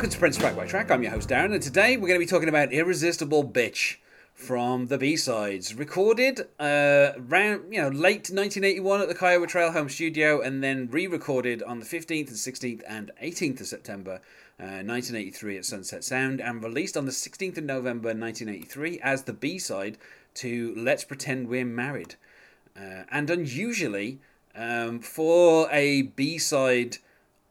welcome to Prince Track by Track. I'm your host Darren, and today we're going to be talking about "Irresistible Bitch" from the B-sides, recorded uh, around you know late 1981 at the Kiowa Trail home studio, and then re-recorded on the 15th and 16th and 18th of September. Uh, 1983 at Sunset Sound and released on the 16th of November 1983 as the B-side to Let's Pretend We're Married. Uh, and unusually, um, for a B-side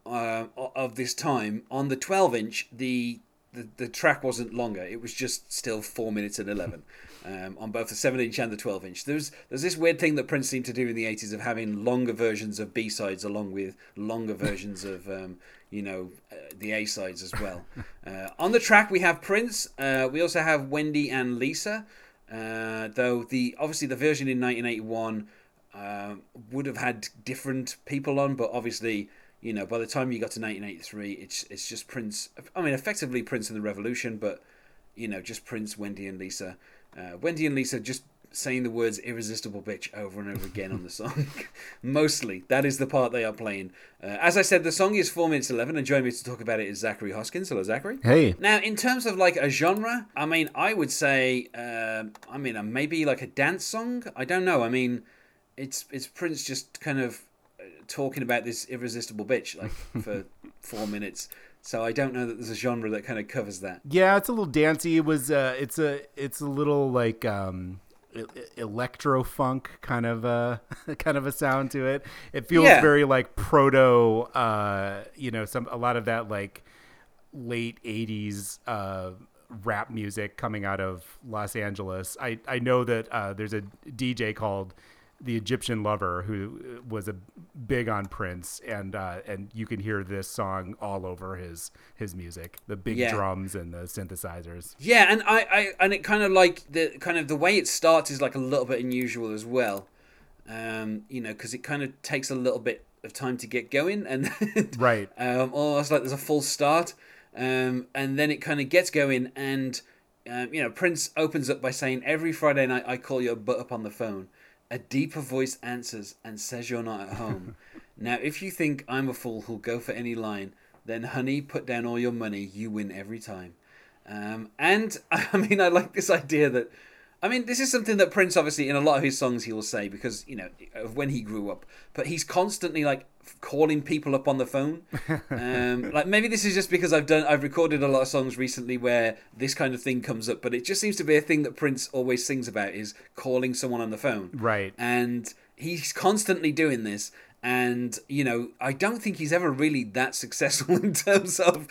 uh, of this time. On the 12 inch the, the the track wasn't longer. It was just still 4 minutes and 11 um, on both the 7 inch and the 12 inch. There's there's this weird thing that Prince seemed to do in the 80s of having longer versions of B-sides along with longer versions of um, you know uh, the A sides as well. Uh, on the track we have Prince uh, we also have Wendy and Lisa uh, though the obviously the version in 1981 uh, would have had different people on but obviously you know, by the time you got to 1983, it's it's just Prince. I mean, effectively Prince and the Revolution, but you know, just Prince, Wendy, and Lisa. Uh, Wendy and Lisa just saying the words "irresistible bitch" over and over again on the song. Mostly, that is the part they are playing. Uh, as I said, the song is four minutes eleven, and joining me to talk about it is Zachary Hoskins. Hello, Zachary. Hey. Now, in terms of like a genre, I mean, I would say, uh, I mean, uh, maybe like a dance song. I don't know. I mean, it's it's Prince just kind of talking about this irresistible bitch like for four minutes. So I don't know that there's a genre that kind of covers that. Yeah, it's a little dancey. It was uh, it's a it's a little like um, electro funk kind of a kind of a sound to it. It feels yeah. very like proto, uh, you know, some a lot of that like late '80s uh, rap music coming out of Los Angeles. I I know that uh, there's a DJ called the Egyptian Lover, who was a big on Prince, and uh, and you can hear this song all over his his music, the big yeah. drums and the synthesizers. Yeah, and I, I and it kind of like the kind of the way it starts is like a little bit unusual as well, um, you know, because it kind of takes a little bit of time to get going, and right, um, almost like there's a full start, um, and then it kind of gets going, and um, you know, Prince opens up by saying, "Every Friday night I call your butt up on the phone." A deeper voice answers and says you're not at home. now, if you think I'm a fool who'll go for any line, then honey, put down all your money. You win every time. Um, and I mean, I like this idea that I mean, this is something that Prince, obviously, in a lot of his songs, he will say because you know of when he grew up. But he's constantly like calling people up on the phone. Um, like maybe this is just because I've done, I've recorded a lot of songs recently where this kind of thing comes up. But it just seems to be a thing that Prince always sings about is calling someone on the phone. Right. And he's constantly doing this and you know I don't think he's ever really that successful in terms of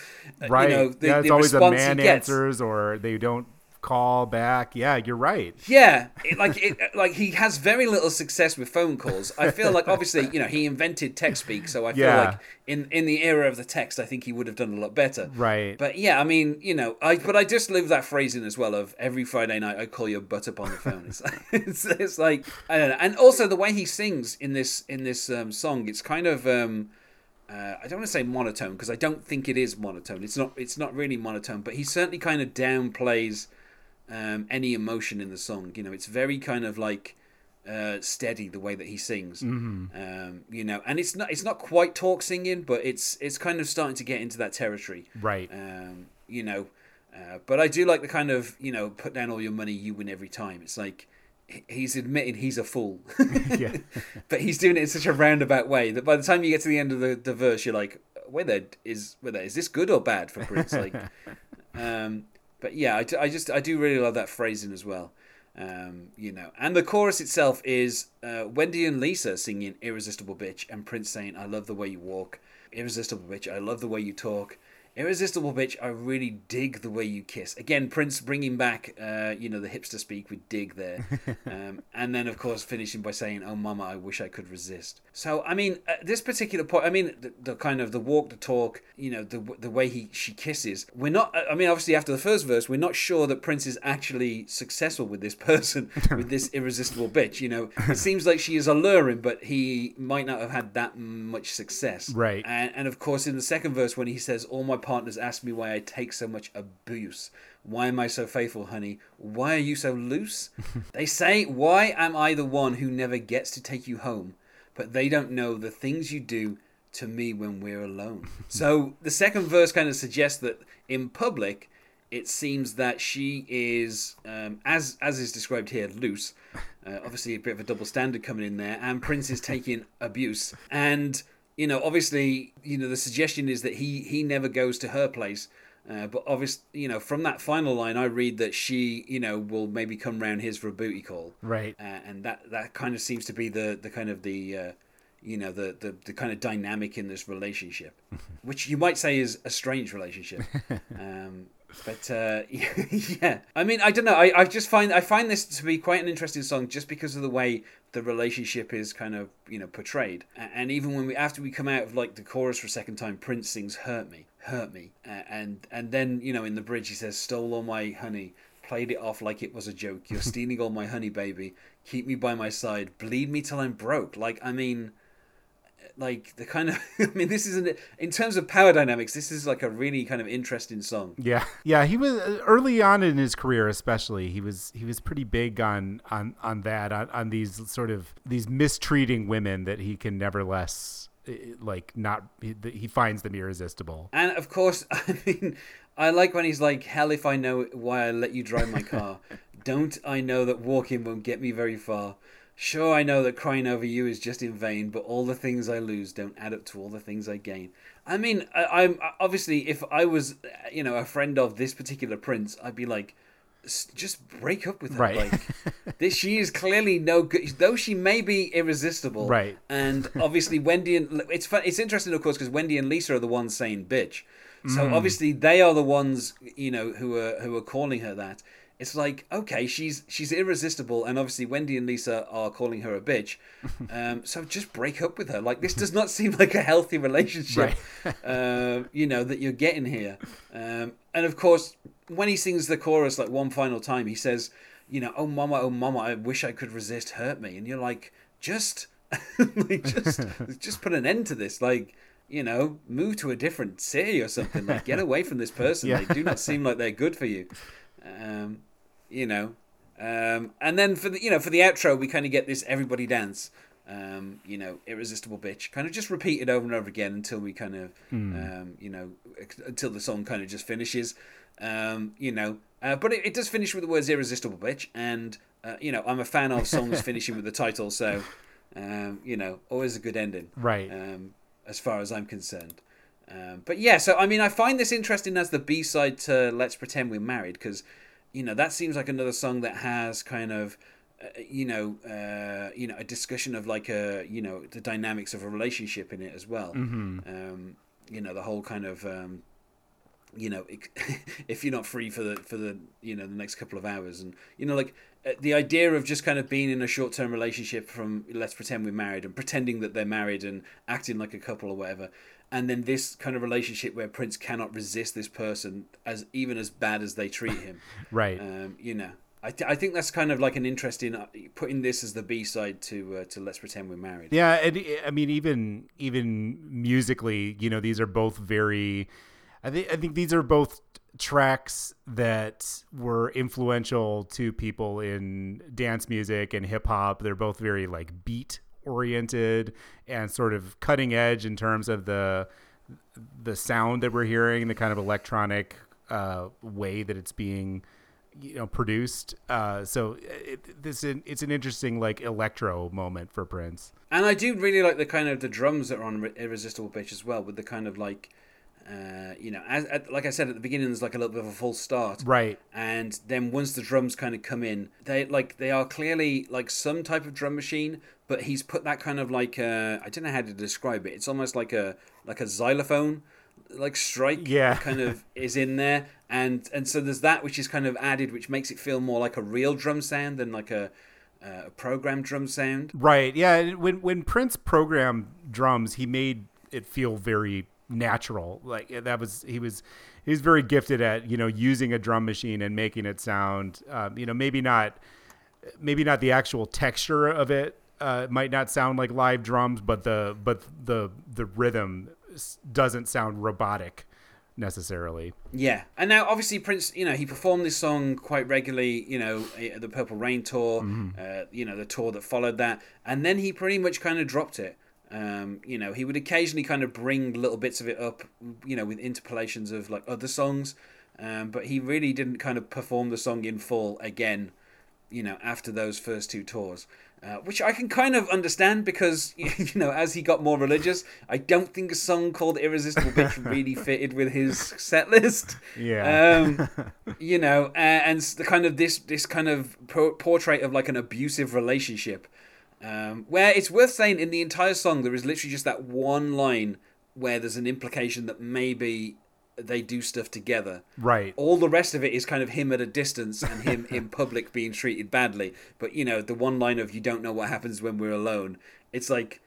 right. You know, the, yeah, it's the always a man answers or they don't call back. Yeah, you're right. Yeah, it, like it, like he has very little success with phone calls. I feel like obviously you know he invented text speak, so I feel yeah. like in in the era of the text, I think he would have done a lot better. Right. But yeah, I mean you know I but I just live that phrasing as well of every Friday night I call your butt up on the phone. It's like, it's, it's like I don't know, and also the way he sings in this in this um, song, it's kind of. Um, uh, I don't want to say monotone because I don't think it is monotone. It's not. It's not really monotone, but he certainly kind of downplays um, any emotion in the song. You know, it's very kind of like uh, steady the way that he sings. Mm-hmm. Um, you know, and it's not it's not quite talk singing, but it's it's kind of starting to get into that territory. Right. Um, you know, uh, but I do like the kind of you know put down all your money, you win every time. It's like he's admitting he's a fool. But he's doing it in such a roundabout way that by the time you get to the end of the, the verse, you're like, whether is whether is this good or bad for Prince? Like, um, but yeah, I, I just I do really love that phrasing as well. Um, you know, and the chorus itself is uh, Wendy and Lisa singing "Irresistible Bitch" and Prince saying, "I love the way you walk, irresistible bitch. I love the way you talk." Irresistible bitch, I really dig the way you kiss. Again, Prince bringing back, uh, you know, the hipster speak with dig there. Um, and then, of course, finishing by saying, oh, mama, I wish I could resist. So, I mean, at this particular point, I mean, the, the, kind of the walk, the talk, you know, the, the way he she kisses, we're not, I mean, obviously, after the first verse, we're not sure that Prince is actually successful with this person, with this irresistible bitch. You know, it seems like she is alluring, but he might not have had that much success. Right. And, and of course, in the second verse, when he says, all my partners ask me why I take so much abuse. Why am I so faithful, honey? Why are you so loose? they say, Why am I the one who never gets to take you home? But they don't know the things you do to me when we're alone. so the second verse kind of suggests that in public, it seems that she is, um, as as is described here, loose. Uh, obviously, a bit of a double standard coming in there, and Prince is taking abuse. And you know, obviously, you know, the suggestion is that he he never goes to her place. Uh, but obviously, you know, from that final line, I read that she, you know, will maybe come round his for a booty call, right? Uh, and that that kind of seems to be the the kind of the uh, you know the, the the kind of dynamic in this relationship, which you might say is a strange relationship. Um, but uh, yeah, I mean, I don't know. I, I just find I find this to be quite an interesting song just because of the way the relationship is kind of you know portrayed. And even when we after we come out of like the chorus for a second time, Prince sings "Hurt Me, Hurt Me," and and then you know in the bridge he says, "Stole all my honey." Played it off like it was a joke. You're stealing all my honey, baby. Keep me by my side. Bleed me till I'm broke. Like, I mean, like the kind of i mean this isn't in terms of power dynamics this is like a really kind of interesting song. Yeah. Yeah he was early on in his career especially he was he was pretty big on on on that on, on these sort of these mistreating women that he can nevertheless eh, like not he, he finds them irresistible. And of course i mean i like when he's like hell if i know why i let you drive my car. Don't i know that walking won't get me very far Sure, I know that crying over you is just in vain, but all the things I lose don't add up to all the things I gain. I mean, I, am obviously if I was, you know, a friend of this particular prince, I'd be like, just break up with her. Right. Like, this, she is clearly no good. Though she may be irresistible. Right. And obviously, Wendy and it's fun, it's interesting, of course, because Wendy and Lisa are the ones saying bitch. So mm. obviously, they are the ones, you know, who are who are calling her that it's like okay she's she's irresistible and obviously wendy and lisa are calling her a bitch. Um, so just break up with her. Like this does not seem like a healthy relationship right. uh, you know that you're getting here. Um, and of course when he sings the chorus like one final time he says you know oh mama oh mama i wish i could resist hurt me. And you're like just like just just put an end to this. Like you know move to a different city or something. Like get away from this person. Yeah. they do not seem like they're good for you. Um, you know. Um, and then for the you know for the outro, we kind of get this everybody dance. Um, you know, irresistible bitch, kind of just repeated over and over again until we kind of, mm. um, you know, until the song kind of just finishes. Um, you know, uh, but it, it, does finish with the words irresistible bitch, and uh, you know, I'm a fan of songs finishing with the title, so um, you know, always a good ending, right? Um, as far as I'm concerned. Um, but yeah, so I mean, I find this interesting as the B side to "Let's Pretend We're Married" because you know that seems like another song that has kind of uh, you know uh, you know a discussion of like a you know the dynamics of a relationship in it as well mm-hmm. um, you know the whole kind of um, you know if you're not free for the for the you know the next couple of hours and you know like uh, the idea of just kind of being in a short-term relationship from let's pretend we're married and pretending that they're married and acting like a couple or whatever and then this kind of relationship where Prince cannot resist this person as even as bad as they treat him. right. Um, you know, I, th- I think that's kind of like an interesting uh, putting this as the B side to uh, to Let's Pretend We're Married. Yeah, and I mean even even musically, you know, these are both very. I think I think these are both tracks that were influential to people in dance music and hip hop. They're both very like beat oriented and sort of cutting edge in terms of the the sound that we're hearing, the kind of electronic uh, way that it's being you know produced. Uh, so it, this it's an interesting like electro moment for Prince. And I do really like the kind of the drums that are on Irresistible Bitch as well, with the kind of like uh, you know, as, like I said at the beginning, there's like a little bit of a false start, right? And then once the drums kind of come in, they like they are clearly like some type of drum machine, but he's put that kind of like uh, I don't know how to describe it. It's almost like a like a xylophone, like strike, yeah, kind of is in there, and and so there's that which is kind of added, which makes it feel more like a real drum sound than like a uh, a programmed drum sound. Right. Yeah. When when Prince programmed drums, he made it feel very natural. Like that was he was he was very gifted at you know using a drum machine and making it sound. Um, you know maybe not maybe not the actual texture of it uh, might not sound like live drums, but the but the the rhythm doesn't sound robotic necessarily. Yeah, and now obviously Prince, you know, he performed this song quite regularly. You know, at the Purple Rain tour, mm-hmm. uh, you know, the tour that followed that, and then he pretty much kind of dropped it. Um, you know, he would occasionally kind of bring little bits of it up, you know, with interpolations of like other songs, um, but he really didn't kind of perform the song in full again, you know, after those first two tours. Uh, which I can kind of understand because you know as he got more religious, I don't think a song called "Irresistible Bitch" really fitted with his set list. Yeah, um, you know, and, and the kind of this this kind of portrait of like an abusive relationship, um, where it's worth saying in the entire song there is literally just that one line where there's an implication that maybe they do stuff together. Right. All the rest of it is kind of him at a distance and him in public being treated badly. But you know, the one line of "You don't know what happens when we're alone." It's like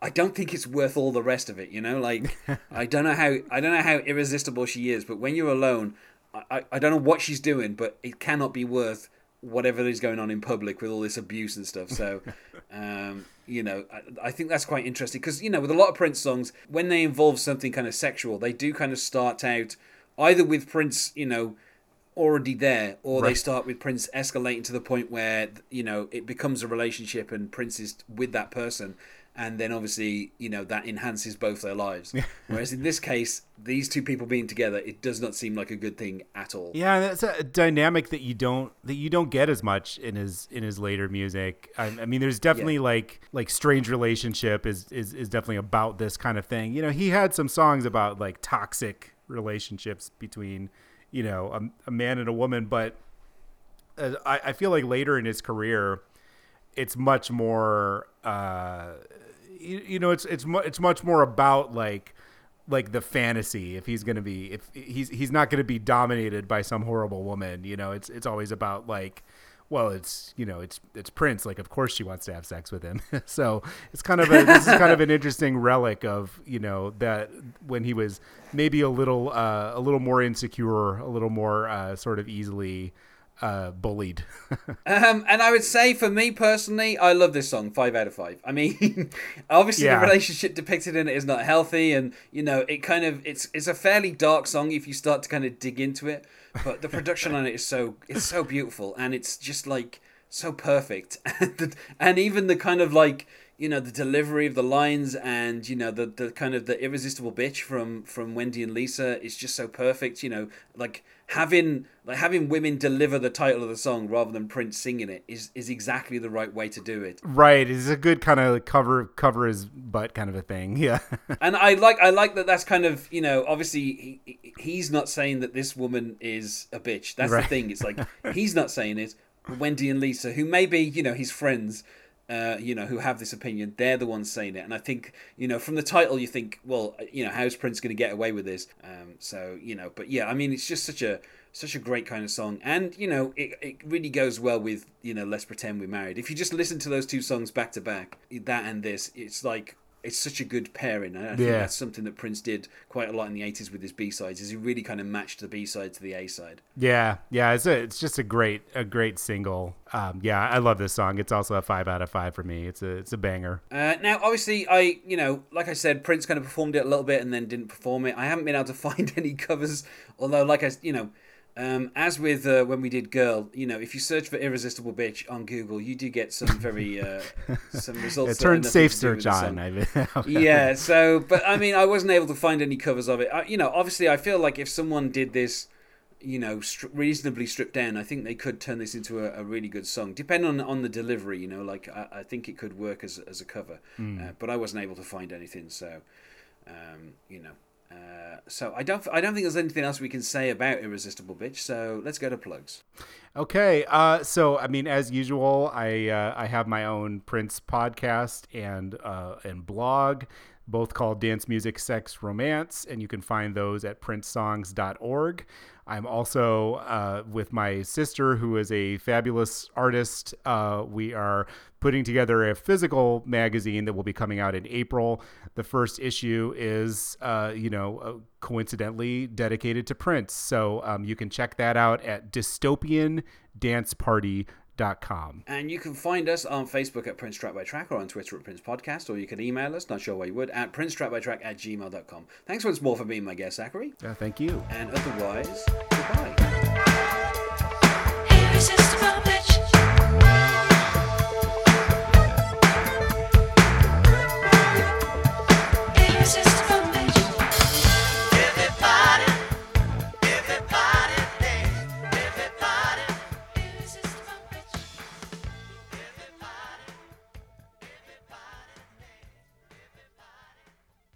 I don't think it's worth all the rest of it. You know, like I don't know how I don't know how irresistible she is, but when you're alone, I I don't know what she's doing, but it cannot be worth whatever is going on in public with all this abuse and stuff. So, um, you know, I, I, think that's quite interesting because you know, with a lot of Prince songs, when they involve something kind of sexual, they do kind of start out either with Prince, you know, already there, or right. they start with Prince escalating to the point where you know it becomes a relationship and Prince is with that person and then obviously you know that enhances both their lives. Whereas in this case these two people being together it does not seem like a good thing at all. Yeah that's a dynamic that you don't that you don't get as much in his in his later music. I, I mean there's definitely yeah. like like strange relationship is, is is definitely about this kind of thing. You know he had some songs about like toxic relationships between you know a, a man and a woman but uh, I, I feel like later in his career it's much more uh, you, you know it's it's mu- it's much more about like like the fantasy if he's going to be if he's he's not going to be dominated by some horrible woman you know it's it's always about like well it's you know it's it's prince like of course she wants to have sex with him. So it's kind of a this is kind of an interesting relic of you know that when he was maybe a little uh, a little more insecure a little more uh, sort of easily uh, bullied. um, and I would say, for me personally, I love this song. Five out of five. I mean, obviously yeah. the relationship depicted in it is not healthy, and you know, it kind of it's it's a fairly dark song if you start to kind of dig into it. But the production on it is so it's so beautiful, and it's just like so perfect, and, and even the kind of like you know the delivery of the lines and you know the the kind of the irresistible bitch from from Wendy and Lisa is just so perfect. You know, like having like having women deliver the title of the song rather than Prince singing it is is exactly the right way to do it. Right, it's a good kind of cover cover his butt kind of a thing. Yeah, and I like I like that. That's kind of you know obviously he, he's not saying that this woman is a bitch. That's right. the thing. It's like he's not saying it. Wendy and Lisa, who may be you know his friends, uh, you know, who have this opinion, they're the ones saying it. And I think, you know, from the title, you think, well, you know, how's Prince going to get away with this? Um, so, you know, but yeah, I mean, it's just such a such a great kind of song, and you know, it it really goes well with you know, let's pretend we're married. If you just listen to those two songs back to back, that and this, it's like it's such a good pairing. I think yeah. that's something that Prince did quite a lot in the '80s with his B sides. Is he really kind of matched the B side to the A side? Yeah, yeah. It's a, it's just a great a great single. Um, yeah, I love this song. It's also a five out of five for me. It's a it's a banger. Uh, now, obviously, I you know, like I said, Prince kind of performed it a little bit and then didn't perform it. I haven't been able to find any covers, although, like I you know um, as with uh, when we did Girl, you know, if you search for "irresistible bitch" on Google, you do get some very uh, some results. it turned safe search on. yeah. So, but I mean, I wasn't able to find any covers of it. I, you know, obviously, I feel like if someone did this, you know, stri- reasonably stripped down, I think they could turn this into a, a, really good song. Depending on on the delivery, you know, like I, I think it could work as as a cover. Mm. Uh, but I wasn't able to find anything, so um, you know. Uh, so I don't I don't think there's anything else we can say about Irresistible Bitch. So let's go to plugs. Okay. Uh, so I mean, as usual, I uh, I have my own Prince podcast and uh, and blog, both called Dance Music, Sex, Romance, and you can find those at princesongs.org. I'm also uh, with my sister, who is a fabulous artist. Uh, we are putting together a physical magazine that will be coming out in April. The first issue is, uh, you know, uh, coincidentally dedicated to Prince. So um, you can check that out at dystopiandanceparty.com. Com. And you can find us on Facebook at Prince Track by Track or on Twitter at Prince Podcast, or you can email us, not sure why you would, at Prince Track by Track at gmail.com. Thanks once more for being my guest, Zachary. Yeah, thank you. And otherwise, goodbye.